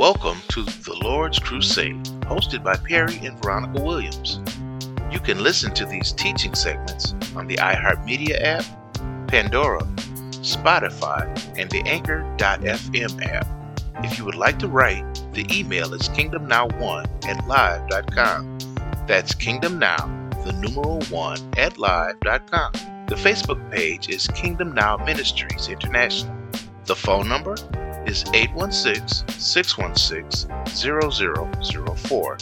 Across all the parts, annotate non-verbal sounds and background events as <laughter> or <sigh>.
Welcome to the Lord's Crusade, hosted by Perry and Veronica Williams. You can listen to these teaching segments on the iHeartMedia app, Pandora, Spotify, and the Anchor.fm app. If you would like to write, the email is kingdomnow1 at live.com. That's kingdomnow, the numeral 1 at live.com. The Facebook page is Kingdom Now Ministries International. The phone number is 816 616 0004.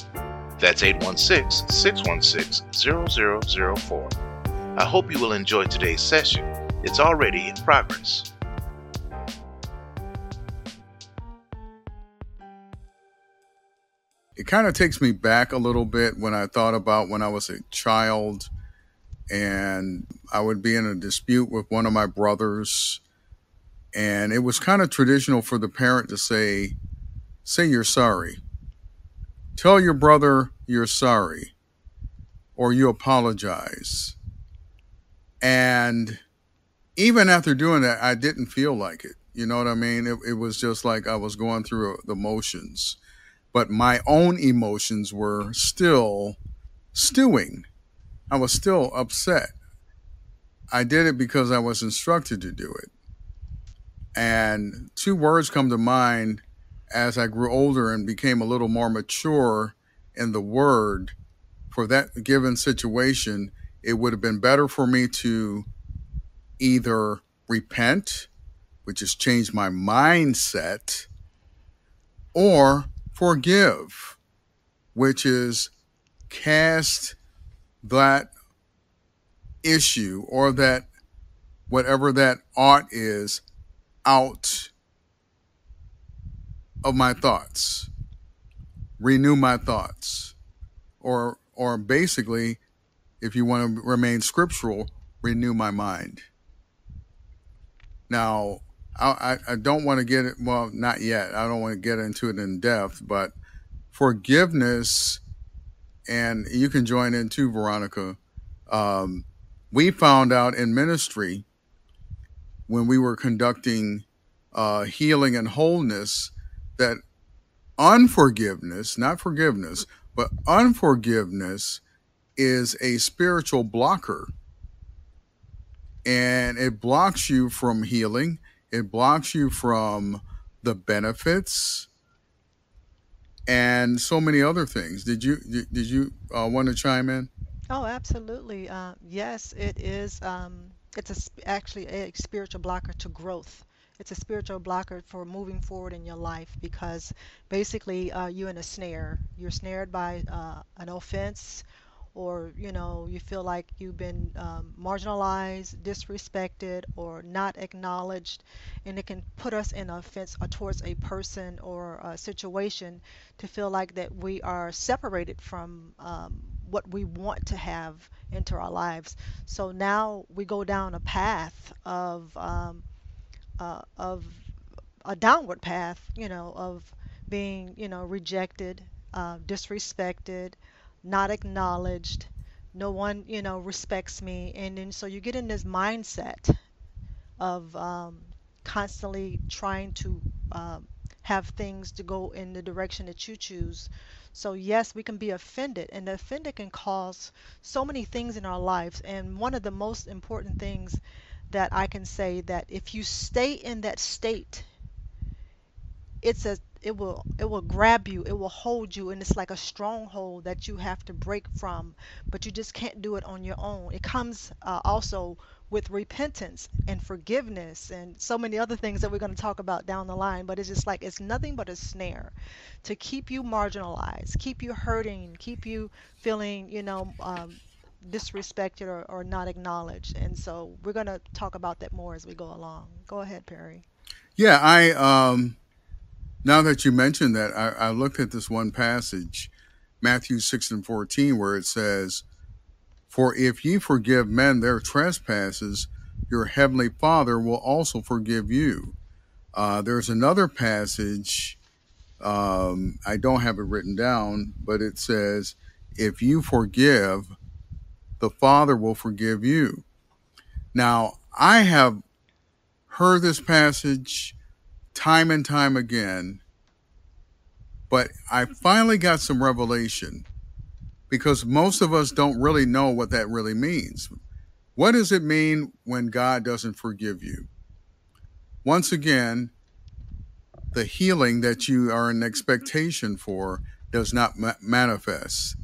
That's 816 616 0004. I hope you will enjoy today's session. It's already in progress. It kind of takes me back a little bit when I thought about when I was a child and I would be in a dispute with one of my brothers and it was kind of traditional for the parent to say say you're sorry. Tell your brother you're sorry or you apologize. And even after doing that i didn't feel like it you know what i mean? It, it was just like i was going through the motions. But my own emotions were still stewing. I was still upset. I did it because i was instructed to do it and two words come to mind as I grew older and became a little more mature in the word for that given situation. It would have been better for me to either repent, which has changed my mindset, or forgive, which is cast that issue or that whatever that ought is out of my thoughts, renew my thoughts, or or basically, if you want to remain scriptural, renew my mind. Now, I, I don't want to get it. Well, not yet. I don't want to get into it in depth, but forgiveness, and you can join in too, Veronica. Um, we found out in ministry when we were conducting uh, healing and wholeness that unforgiveness, not forgiveness, but unforgiveness is a spiritual blocker. And it blocks you from healing, it blocks you from the benefits and so many other things. Did you did you uh, want to chime in? Oh, absolutely. Uh, yes, it is. Um, it's a, actually a spiritual blocker to growth. It's a spiritual blocker for moving forward in your life because basically uh, you're in a snare. You're snared by uh, an offense, or you know you feel like you've been um, marginalized, disrespected, or not acknowledged, and it can put us in offense towards a person or a situation to feel like that we are separated from um, what we want to have into our lives. So now we go down a path of um, uh, of a downward path, you know, of being, you know, rejected, uh, disrespected, not acknowledged. No one, you know, respects me, and then so you get in this mindset of um, constantly trying to uh, have things to go in the direction that you choose so, yes, we can be offended, and the offended can cause so many things in our lives. And one of the most important things that I can say that if you stay in that state, it's a it will it will grab you it will hold you and it's like a stronghold that you have to break from but you just can't do it on your own it comes uh, also with repentance and forgiveness and so many other things that we're going to talk about down the line. But it's just like it's nothing but a snare to keep you marginalized, keep you hurting, keep you feeling, you know, um, disrespected or, or not acknowledged. And so we're going to talk about that more as we go along. Go ahead, Perry. Yeah, I um, now that you mentioned that, I, I looked at this one passage, Matthew six and fourteen, where it says for if ye forgive men their trespasses, your heavenly Father will also forgive you. Uh, there's another passage, um, I don't have it written down, but it says, If you forgive, the Father will forgive you. Now, I have heard this passage time and time again, But I finally got some revelation because most of us don't really know what that really means. What does it mean when God doesn't forgive you? Once again, the healing that you are in expectation for does not ma- manifest.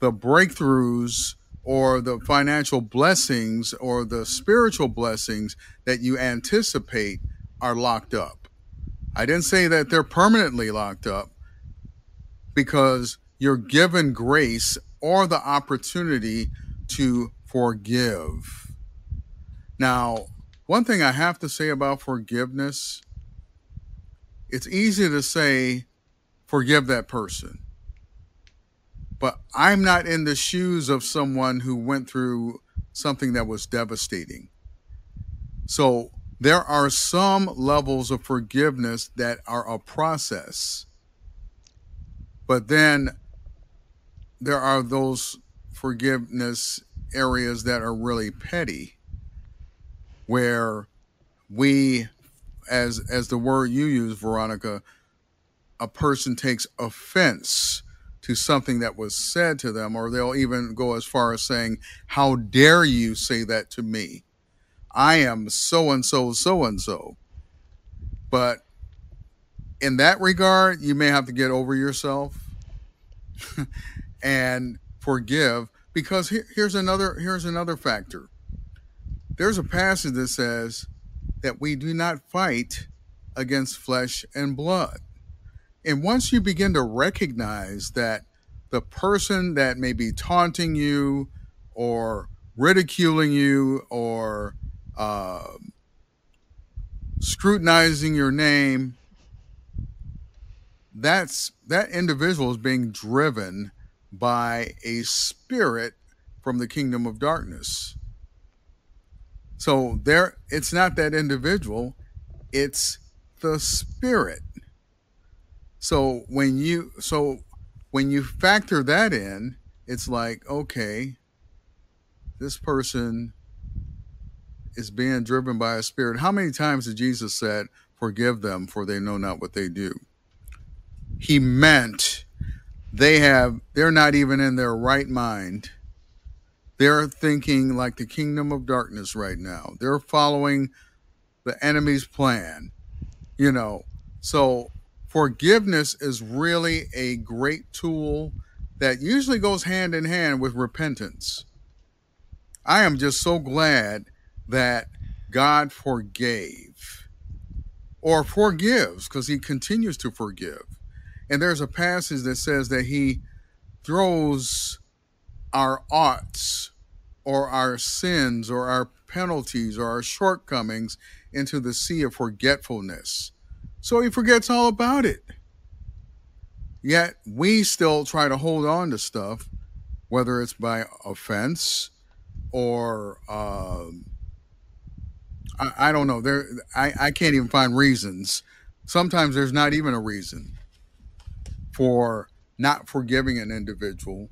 The breakthroughs or the financial blessings or the spiritual blessings that you anticipate are locked up. I didn't say that they're permanently locked up because you're given grace or the opportunity to forgive. Now, one thing I have to say about forgiveness it's easy to say, forgive that person. But I'm not in the shoes of someone who went through something that was devastating. So there are some levels of forgiveness that are a process. But then there are those forgiveness areas that are really petty where we as as the word you use veronica a person takes offense to something that was said to them or they'll even go as far as saying how dare you say that to me? I am so and so so and so but in that regard you may have to get over yourself <laughs> and forgive because here, here's another here's another factor. There's a passage that says that we do not fight against flesh and blood. And once you begin to recognize that the person that may be taunting you or ridiculing you or uh, scrutinizing your name that's that individual is being driven by a spirit from the kingdom of darkness. So there it's not that individual, it's the spirit. So when you so when you factor that in, it's like, okay, this person is being driven by a spirit. How many times did Jesus said, forgive them for they know not what they do? He meant they have they're not even in their right mind. They're thinking like the kingdom of darkness right now. They're following the enemy's plan you know. So forgiveness is really a great tool that usually goes hand in hand with repentance. I am just so glad that god forgave or forgives because he continues to forgive and there's a passage that says that he throws our oughts or our sins or our penalties or our shortcomings into the sea of forgetfulness. So he forgets all about it. Yet we still try to hold on to stuff, whether it's by offense or um, I, I, don't know. There, I, I can't even find reasons. Sometimes there's not even a reason for not forgiving an individual,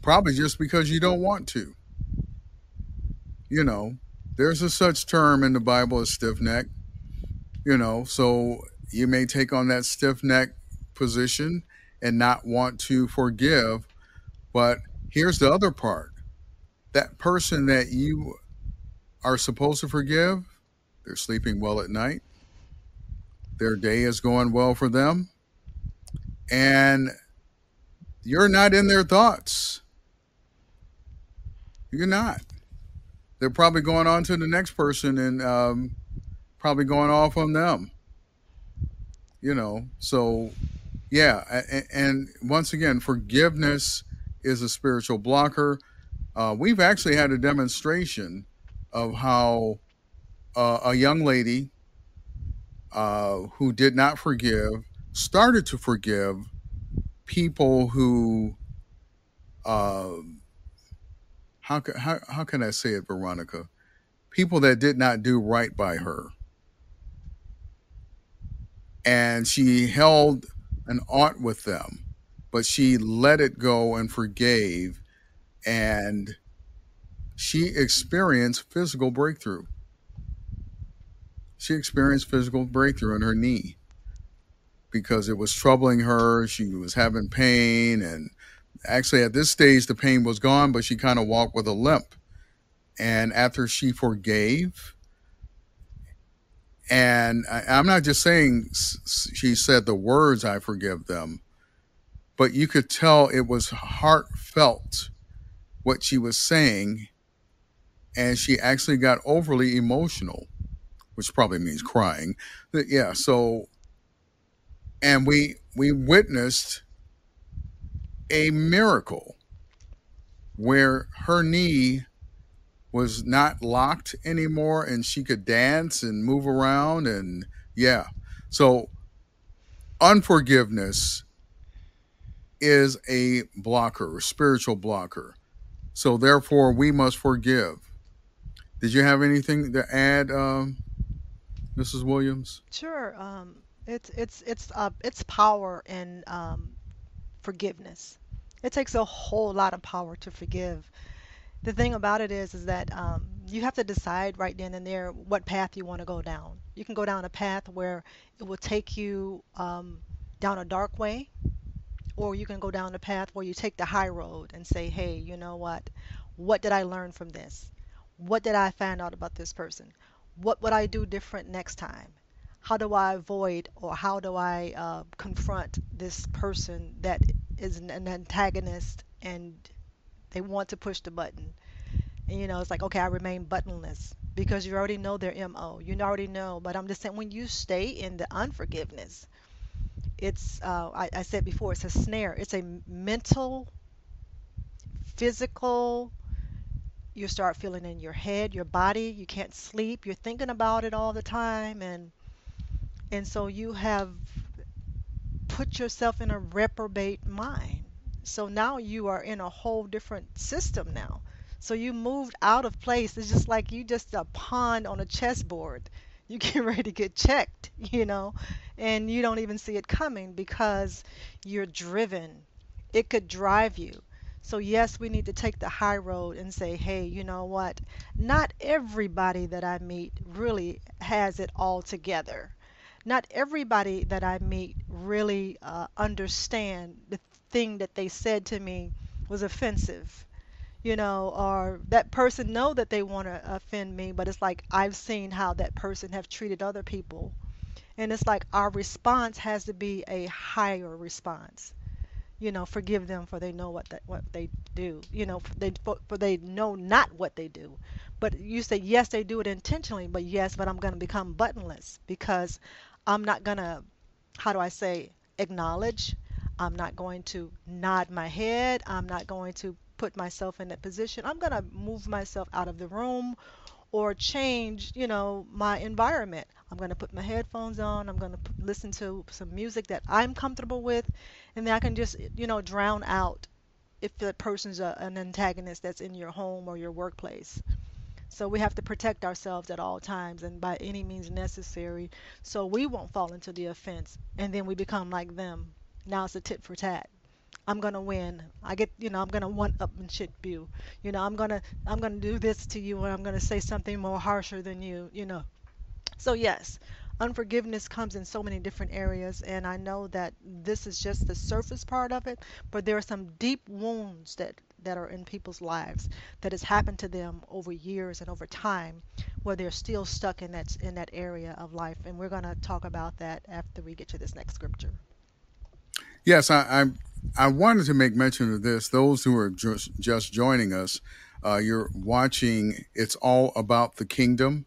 probably just because you don't want to. You know, there's a such term in the Bible as stiff neck, you know, so you may take on that stiff neck position and not want to forgive. But here's the other part that person that you are supposed to forgive, they're sleeping well at night, their day is going well for them and you're not in their thoughts. You're not. They're probably going on to the next person and um, probably going off on them. You know, so yeah. And, and once again, forgiveness is a spiritual blocker. Uh, we've actually had a demonstration of how uh, a young lady uh, who did not forgive started to forgive people who uh, how, how, how can I say it, Veronica? People that did not do right by her. And she held an ought with them, but she let it go and forgave. And she experienced physical breakthrough. She experienced physical breakthrough in her knee because it was troubling her. She was having pain. And actually, at this stage, the pain was gone, but she kind of walked with a limp. And after she forgave, and I, I'm not just saying she said the words, I forgive them, but you could tell it was heartfelt what she was saying. And she actually got overly emotional, which probably means crying. But yeah, so, and we, we witnessed a miracle where her knee was not locked anymore and she could dance and move around and yeah. So unforgiveness is a blocker a spiritual blocker. So therefore we must forgive. Did you have anything to add um, mrs williams? Sure. Um, it's it's it's uh, it's power in um, forgiveness. It takes a whole lot of power to forgive. The thing about it is, is that um, you have to decide right then and there what path you want to go down. You can go down a path where it will take you um, down a dark way, or you can go down a path where you take the high road and say, hey, you know what? What did I learn from this? What did I find out about this person? What would I do different next time? How do I avoid or how do I uh, confront this person that is an antagonist and they want to push the button? And, you know, it's like, okay, I remain buttonless because you already know their MO. You already know. But I'm just saying, when you stay in the unforgiveness, it's, uh, I, I said before, it's a snare. It's a mental, physical, you start feeling in your head, your body, you can't sleep, you're thinking about it all the time and and so you have put yourself in a reprobate mind. So now you are in a whole different system now. So you moved out of place. It's just like you just a pawn on a chessboard. You <laughs> get ready to get checked, you know, and you don't even see it coming because you're driven. It could drive you. So yes, we need to take the high road and say, hey, you know what? Not everybody that I meet really has it all together not everybody that I meet really uh, understand the thing that they said to me was offensive you know or that person know that they want to offend me but it's like i've seen how that person have treated other people. And it's like our response has to be a higher response you know forgive them for they know what that what they do you know for they for, for they know not what they do. But you say yes they do it intentionally but yes but i'm going to become buttonless because I'm not going to, how do I say, acknowledge. I'm not going to nod my head. I'm not going to put myself in that position. I'm going to move myself out of the room or change, you know, my environment. I'm going to put my headphones on. I'm going to listen to some music that I'm comfortable with, and then I can just, you know, drown out if the person's a, an antagonist that's in your home or your workplace. So we have to protect ourselves at all times and by any means necessary so we won't fall into the offense and then we become like them. Now it's a tit for tat. I'm gonna win. I get, you know, I'm gonna one upmanship you. You know, I'm gonna, I'm gonna do this to you, and I'm gonna say something more harsher than you. You know. So yes, unforgiveness comes in so many different areas, and I know that this is just the surface part of it, but there are some deep wounds that that are in people's lives that has happened to them over years and over time where they're still stuck in that in that area of life. And we're going to talk about that after we get to this next scripture. Yes i i, I wanted to make mention of this. Those who are just, just joining us uh, you're watching it's all about the kingdom.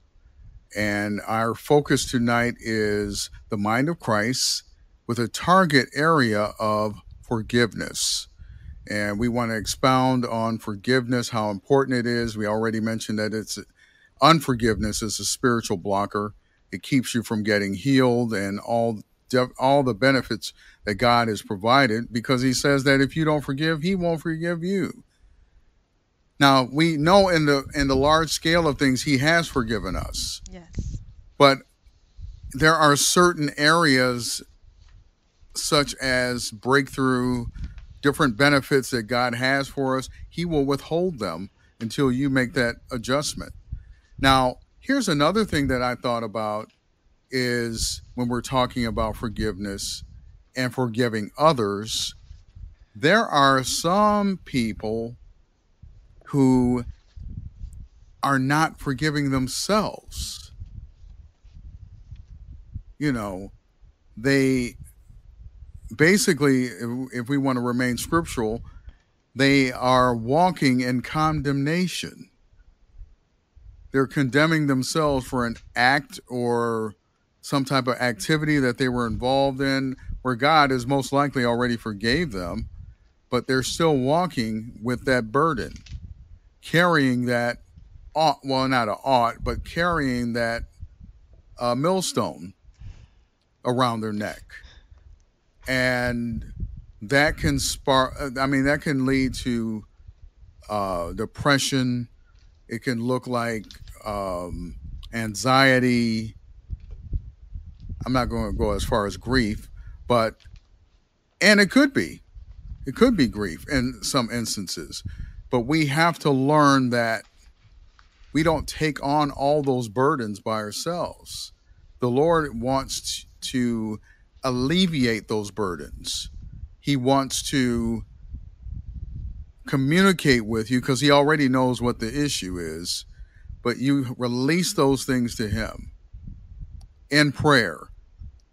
And our focus tonight is the mind of christ with a target area of forgiveness and we want to expound on forgiveness, how important it is. We already mentioned that it's unforgiveness is a spiritual blocker. It keeps you from getting healed and all all the benefits that God has provided because he says that if you don't forgive, he won't forgive you. Now, we know in the in the large scale of things he has forgiven us. Yes. But there are certain areas such as breakthrough different benefits that God has for us, He will withhold them until you make that adjustment. Now, here's another thing that I thought about is when we're talking about forgiveness and forgiving others, there are some people who are not forgiving themselves. You know, they basically, if, we want to remain scriptural, they are walking in condemnation. They're condemning themselves for an act or some type of activity that they were involved in where God is most likely already forgave them, but they're still walking with that burden, carrying that ought, well, not a ought, but carrying that uh, millstone around their neck. And that can spark, I mean, that can lead to uh, depression. It can look like um, anxiety. I'm not going to go as far as grief, but, and it could be, it could be grief in some instances. But we have to learn that we don't take on all those burdens by ourselves. The Lord wants to alleviate those burdens. He wants to communicate with you because he already knows what the issue is, but you release those things to him in prayer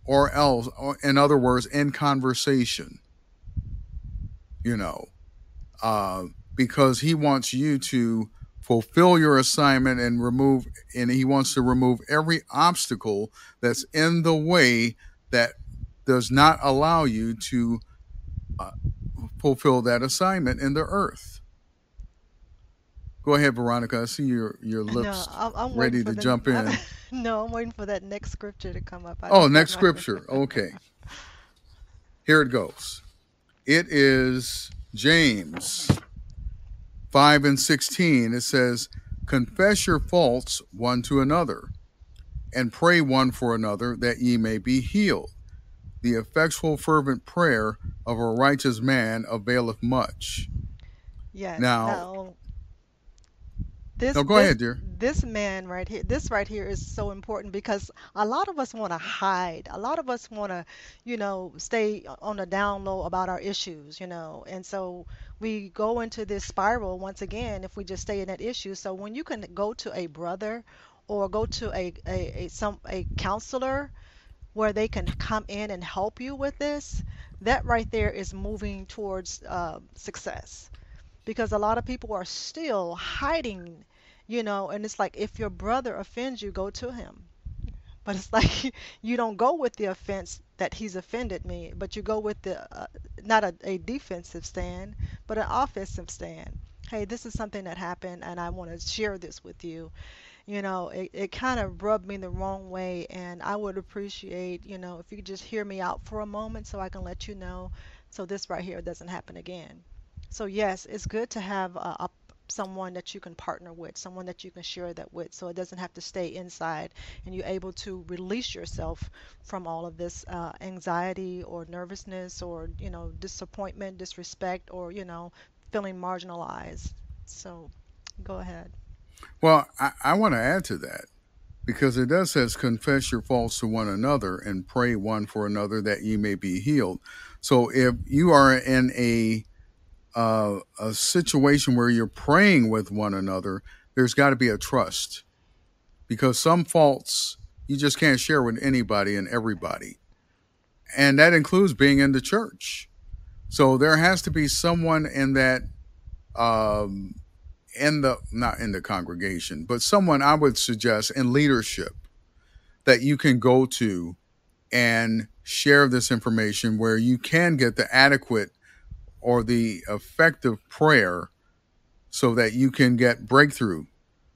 or else, or in other words, in conversation, you know, uh, because he wants you to fulfill your assignment and remove and he wants to remove every obstacle that's in the way that does not allow you to uh, fulfill that assignment in the earth. Go ahead veronica. I see your your lips No, I'm, I'm ready to the. jump in. I'm, <laughs> no, I'm waiting for that next scripture to come up. I oh next scripture. <laughs> Okay. Here it goes. It is james 5 and 16 it says confess your faults one to another and pray one for another that ye may be healed the effectual fervent prayer of a righteous man availeth much. Yes. now Now, this no go this ahead dear. this man right here this right here is so important because a lot of us want to hide. A lot of us want to you know stay on the down low about our issues you know. And so we go into this spiral once again if we just stay in that issue. So when you can go to a brother or go to a, a, a some a counselor where they can come in and help you with this that right there is moving towards uh, success because a lot of people are still hiding, you know, and it's like if your brother offends you, go to him. But it's <laughs> like you don't go with the offense that he's offended me, but you go with the uh, not a, a defensive stand, but an offensive stand. Hey, this is something that happened, and I want to share this with you. You know, it, it kind of rubbed me the wrong way, and I would appreciate, you know, if you could just hear me out for a moment so I can let you know so this right here doesn't happen again. So yes, it's good to have a, a someone that you can partner with, someone that you can share that with, so it doesn't have to stay inside, and you're able to release yourself from all of this uh, anxiety or nervousness or you know disappointment, disrespect, or you know feeling marginalized. So go ahead. Well i, I want to add to that because it does says confess your faults to one another and pray one for another that ye may be healed. So if you are in a uh, a situation where you're praying with one another there's got to be a trust because some faults you just can't share with anybody and everybody. And that includes being in the church. So there has to be someone in that um, in the not in the congregation but someone i would suggest in leadership that you can go to and share this information where you can get the adequate or the effective prayer so that you can get breakthrough.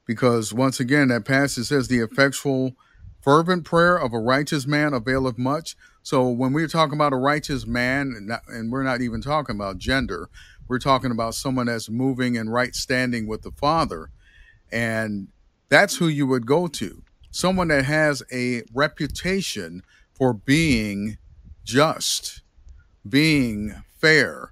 Because once again, that passage says the effectual, fervent prayer of a righteous man availeth much. So when we're talking about a righteous man, and, not, and we're not even talking about gender, we're talking about someone that's moving in right standing with the Father. And that's who you would go to. Someone that has a reputation for being just, being fair,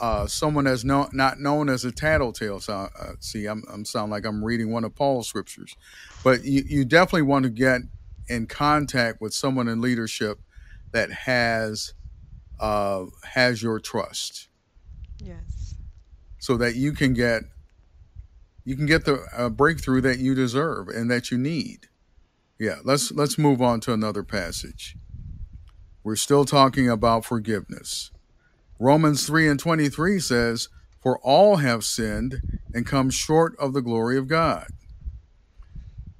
uh, someone that's no, not known as a tattletale. So, uh, see, I'm, I'm sound like I'm reading one of Paul's scriptures, but you, you definitely want to get in contact with someone in leadership that has uh, has your trust, Yes. so that you can get you can get the uh, breakthrough that you deserve and that you need. Yeah, let's let's move on to another passage. We're still talking about forgiveness. Romans 3 and 23 says, For all have sinned and come short of the glory of God.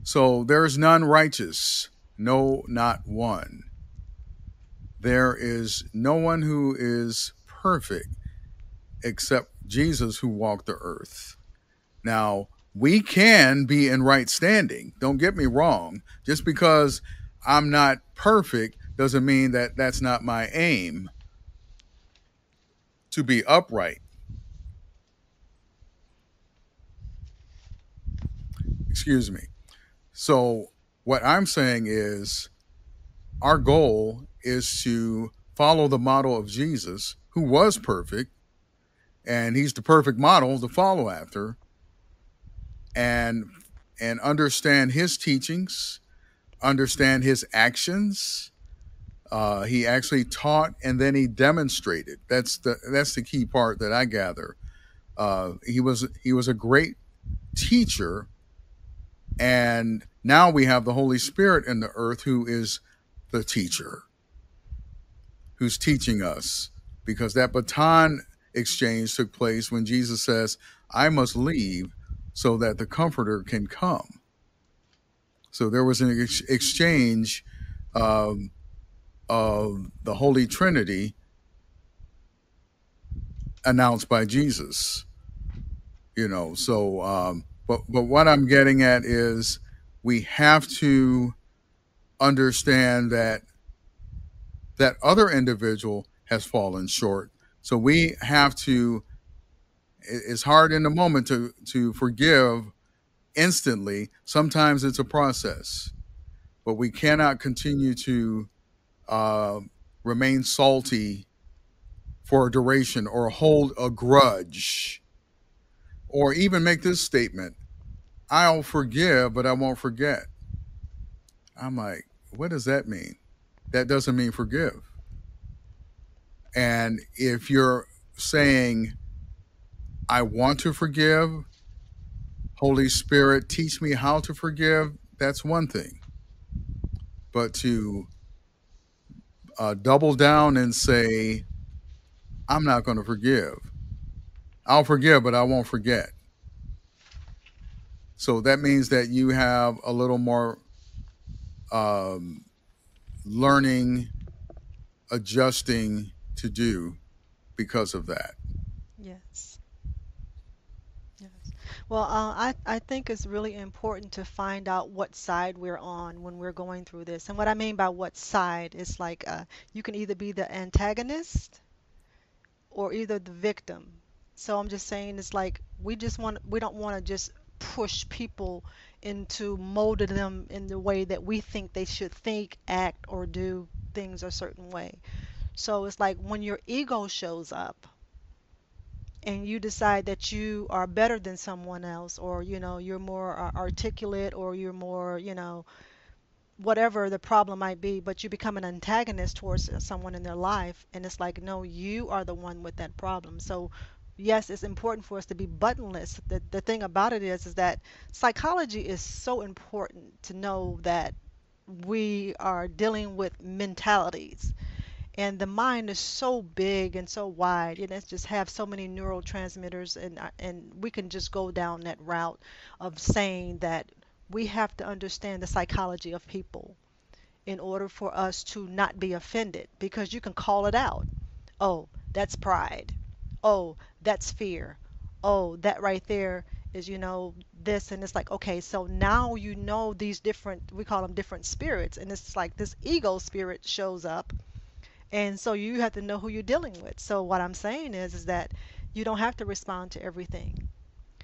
So there is none righteous, no, not one. There is no one who is perfect except Jesus who walked the earth. Now, we can be in right standing. Don't get me wrong. Just because I'm not perfect doesn't mean that that's not my aim to be upright. Excuse me. So, what I'm saying is our goal is to follow the model of Jesus, who was perfect, and he's the perfect model to follow after and and understand his teachings, understand his actions. Uh, he actually taught and then he demonstrated. That's the that's the key part that I gather. Uh, he was he was a great teacher, and now we have the Holy Spirit in the earth who is the teacher, who's teaching us. Because that baton exchange took place when Jesus says, "I must leave." so that the comforter can come. So there was an ex- exchange um, of the Holy Trinity announced by Jesus. You know, so um, but but what I'm getting at is we have to understand that that other individual has fallen short. So we have to it's hard in the moment to to forgive instantly. Sometimes it's a process, but we cannot continue to uh, remain salty for a duration or hold a grudge, or even make this statement: "I'll forgive, but I won't forget." I'm like, what does that mean? That doesn't mean forgive. And if you're saying I want to forgive. Holy Spirit, teach me how to forgive. That's one thing. But to uh, double down and say, I'm not going to forgive. I'll forgive, but I won't forget. So that means that you have a little more um, learning, adjusting to do because of that. Yes. Well, uh, I, I think it's really important to find out what side we're on when we're going through this. And what I mean by what side is like uh, you can either be the antagonist or either the victim. So I'm just saying it's like we just want we don't want to just push people into molding them in the way that we think they should think, act, or do things a certain way. So it's like when your ego shows up and you decide that you are better than someone else or you know you're more articulate or you're more you know whatever the problem might be but you become an antagonist towards someone in their life and it's like no you are the one with that problem. So yes it's important for us to be buttonless. The, the thing about it is is that psychology is so important to know that we are dealing with mentalities and the mind is so big and so wide and it just have so many neurotransmitters and uh, and we can just go down that route of saying that we have to understand the psychology of people in order for us to not be offended because you can call it out. Oh that's pride. Oh that's fear. Oh that right there is you know this and it's like okay so now you know these different we call them different spirits and it's like this ego spirit shows up and so you have to know who you're dealing with. So what I'm saying is is that you don't have to respond to everything.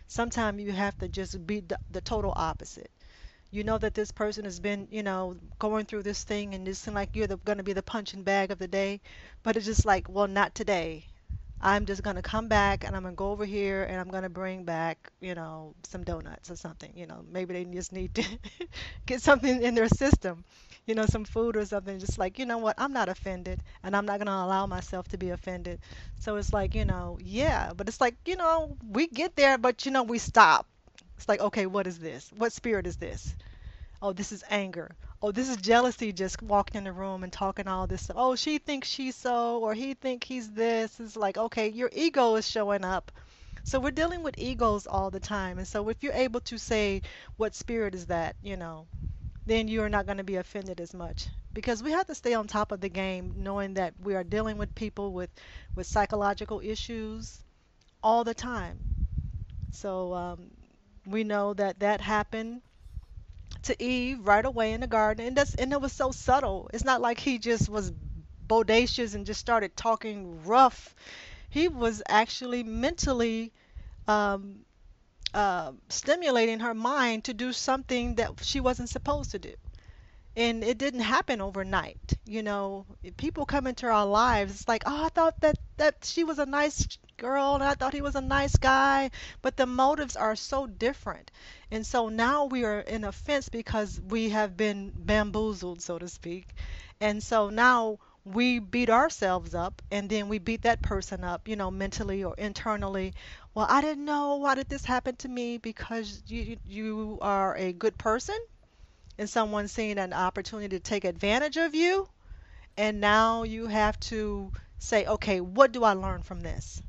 Sometimes you have to just be the, the total opposite. You know that this person has been, you know, going through this thing and it seems like you're going to be the punching bag of the day, but it's just like, well, not today. I'm just going to come back and I'm going to go over here and I'm going to bring back, you know, some donuts or something. You know, maybe they just need to <laughs> get something in their system you know, some food or something, just like, you know what, I'm not offended and I'm not going to allow myself to be offended. So it's like, you know, yeah, but it's like, you know, we get there, but, you know, we stop. It's like, okay, what is this? What spirit is this? Oh, this is anger. Oh, this is jealousy just walking in the room and talking all this stuff. Oh, she thinks she's so, or he think he's this. It's like, okay, your ego is showing up. So we're dealing with egos all the time. And so if you're able to say, what spirit is that, you know, then you're not going to be offended as much. Because we have to stay on top of the game knowing that we are dealing with people with with psychological issues all the time. So um, we know that that happened to eve right away in the garden and that's and it was so subtle. It's not like he just was bodacious and just started talking rough. He was actually mentally um, uh, stimulating her mind to do something that she wasn't supposed to do. And it didn't happen overnight. You know, people come into our lives. It's like, oh, I thought that that she was a nice girl, and I thought he was a nice guy, but the motives are so different. And so now we are in offense because we have been bamboozled, so to speak. And so now we beat ourselves up and then we beat that person up, you know, mentally or internally. Well, I didn't know why did this happen to me because you you are a good person and someone seeing an opportunity to take advantage of you and now you have to say, okay, what do I learn from this?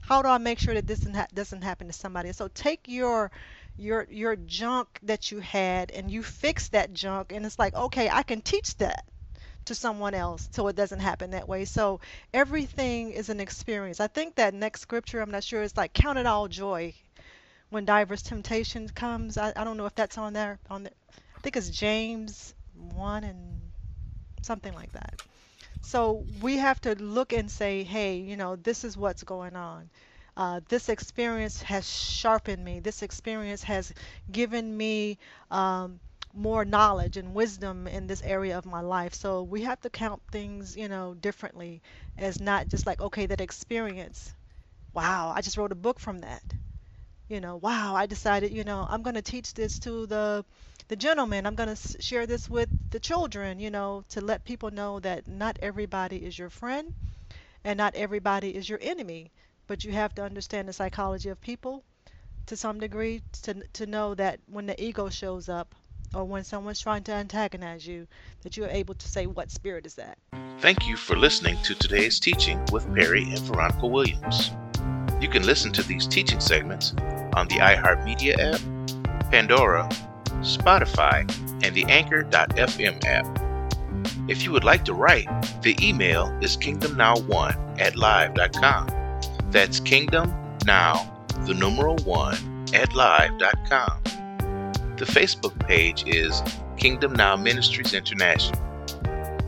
How do I make sure that this doesn't, ha- doesn't happen to somebody? So take your your your junk that you had and you fix that junk and it's like, okay, I can teach that to someone else so it doesn't happen that way. So everything is an experience. I think that next scripture, I'm not sure, is like count it all joy when diverse temptation comes. I, I don't know if that's on there. On the, I think it's James 1 and something like that. So we have to look and say, hey, you know, this is what's going on. Uh, this experience has sharpened me. This experience has given me um, more knowledge and wisdom in this area of my life. So we have to count things, you know, differently as not just like, okay, that experience. Wow, I just wrote a book from that. You know, wow, I decided, you know, I'm going to teach this to the the gentleman. I'm going to share this with the children, you know, to let people know that not everybody is your friend and not everybody is your enemy, but you have to understand the psychology of people to some degree to to know that when the ego shows up, or when someone's trying to antagonize you, that you are able to say, What spirit is that? Thank you for listening to today's teaching with Perry and Veronica Williams. You can listen to these teaching segments on the iHeartMedia app, Pandora, Spotify, and the Anchor.fm app. If you would like to write, the email is kingdomnow1 at live.com. That's kingdomnow, the numeral 1, at live.com. The Facebook page is Kingdom Now Ministries International.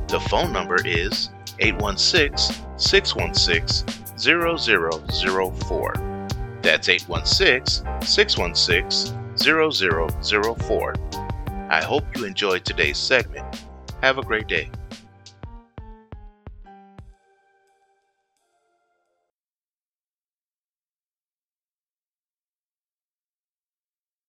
The phone number is 816 616 0004. That's 816 616 0004. I hope you enjoyed today's segment. Have a great day.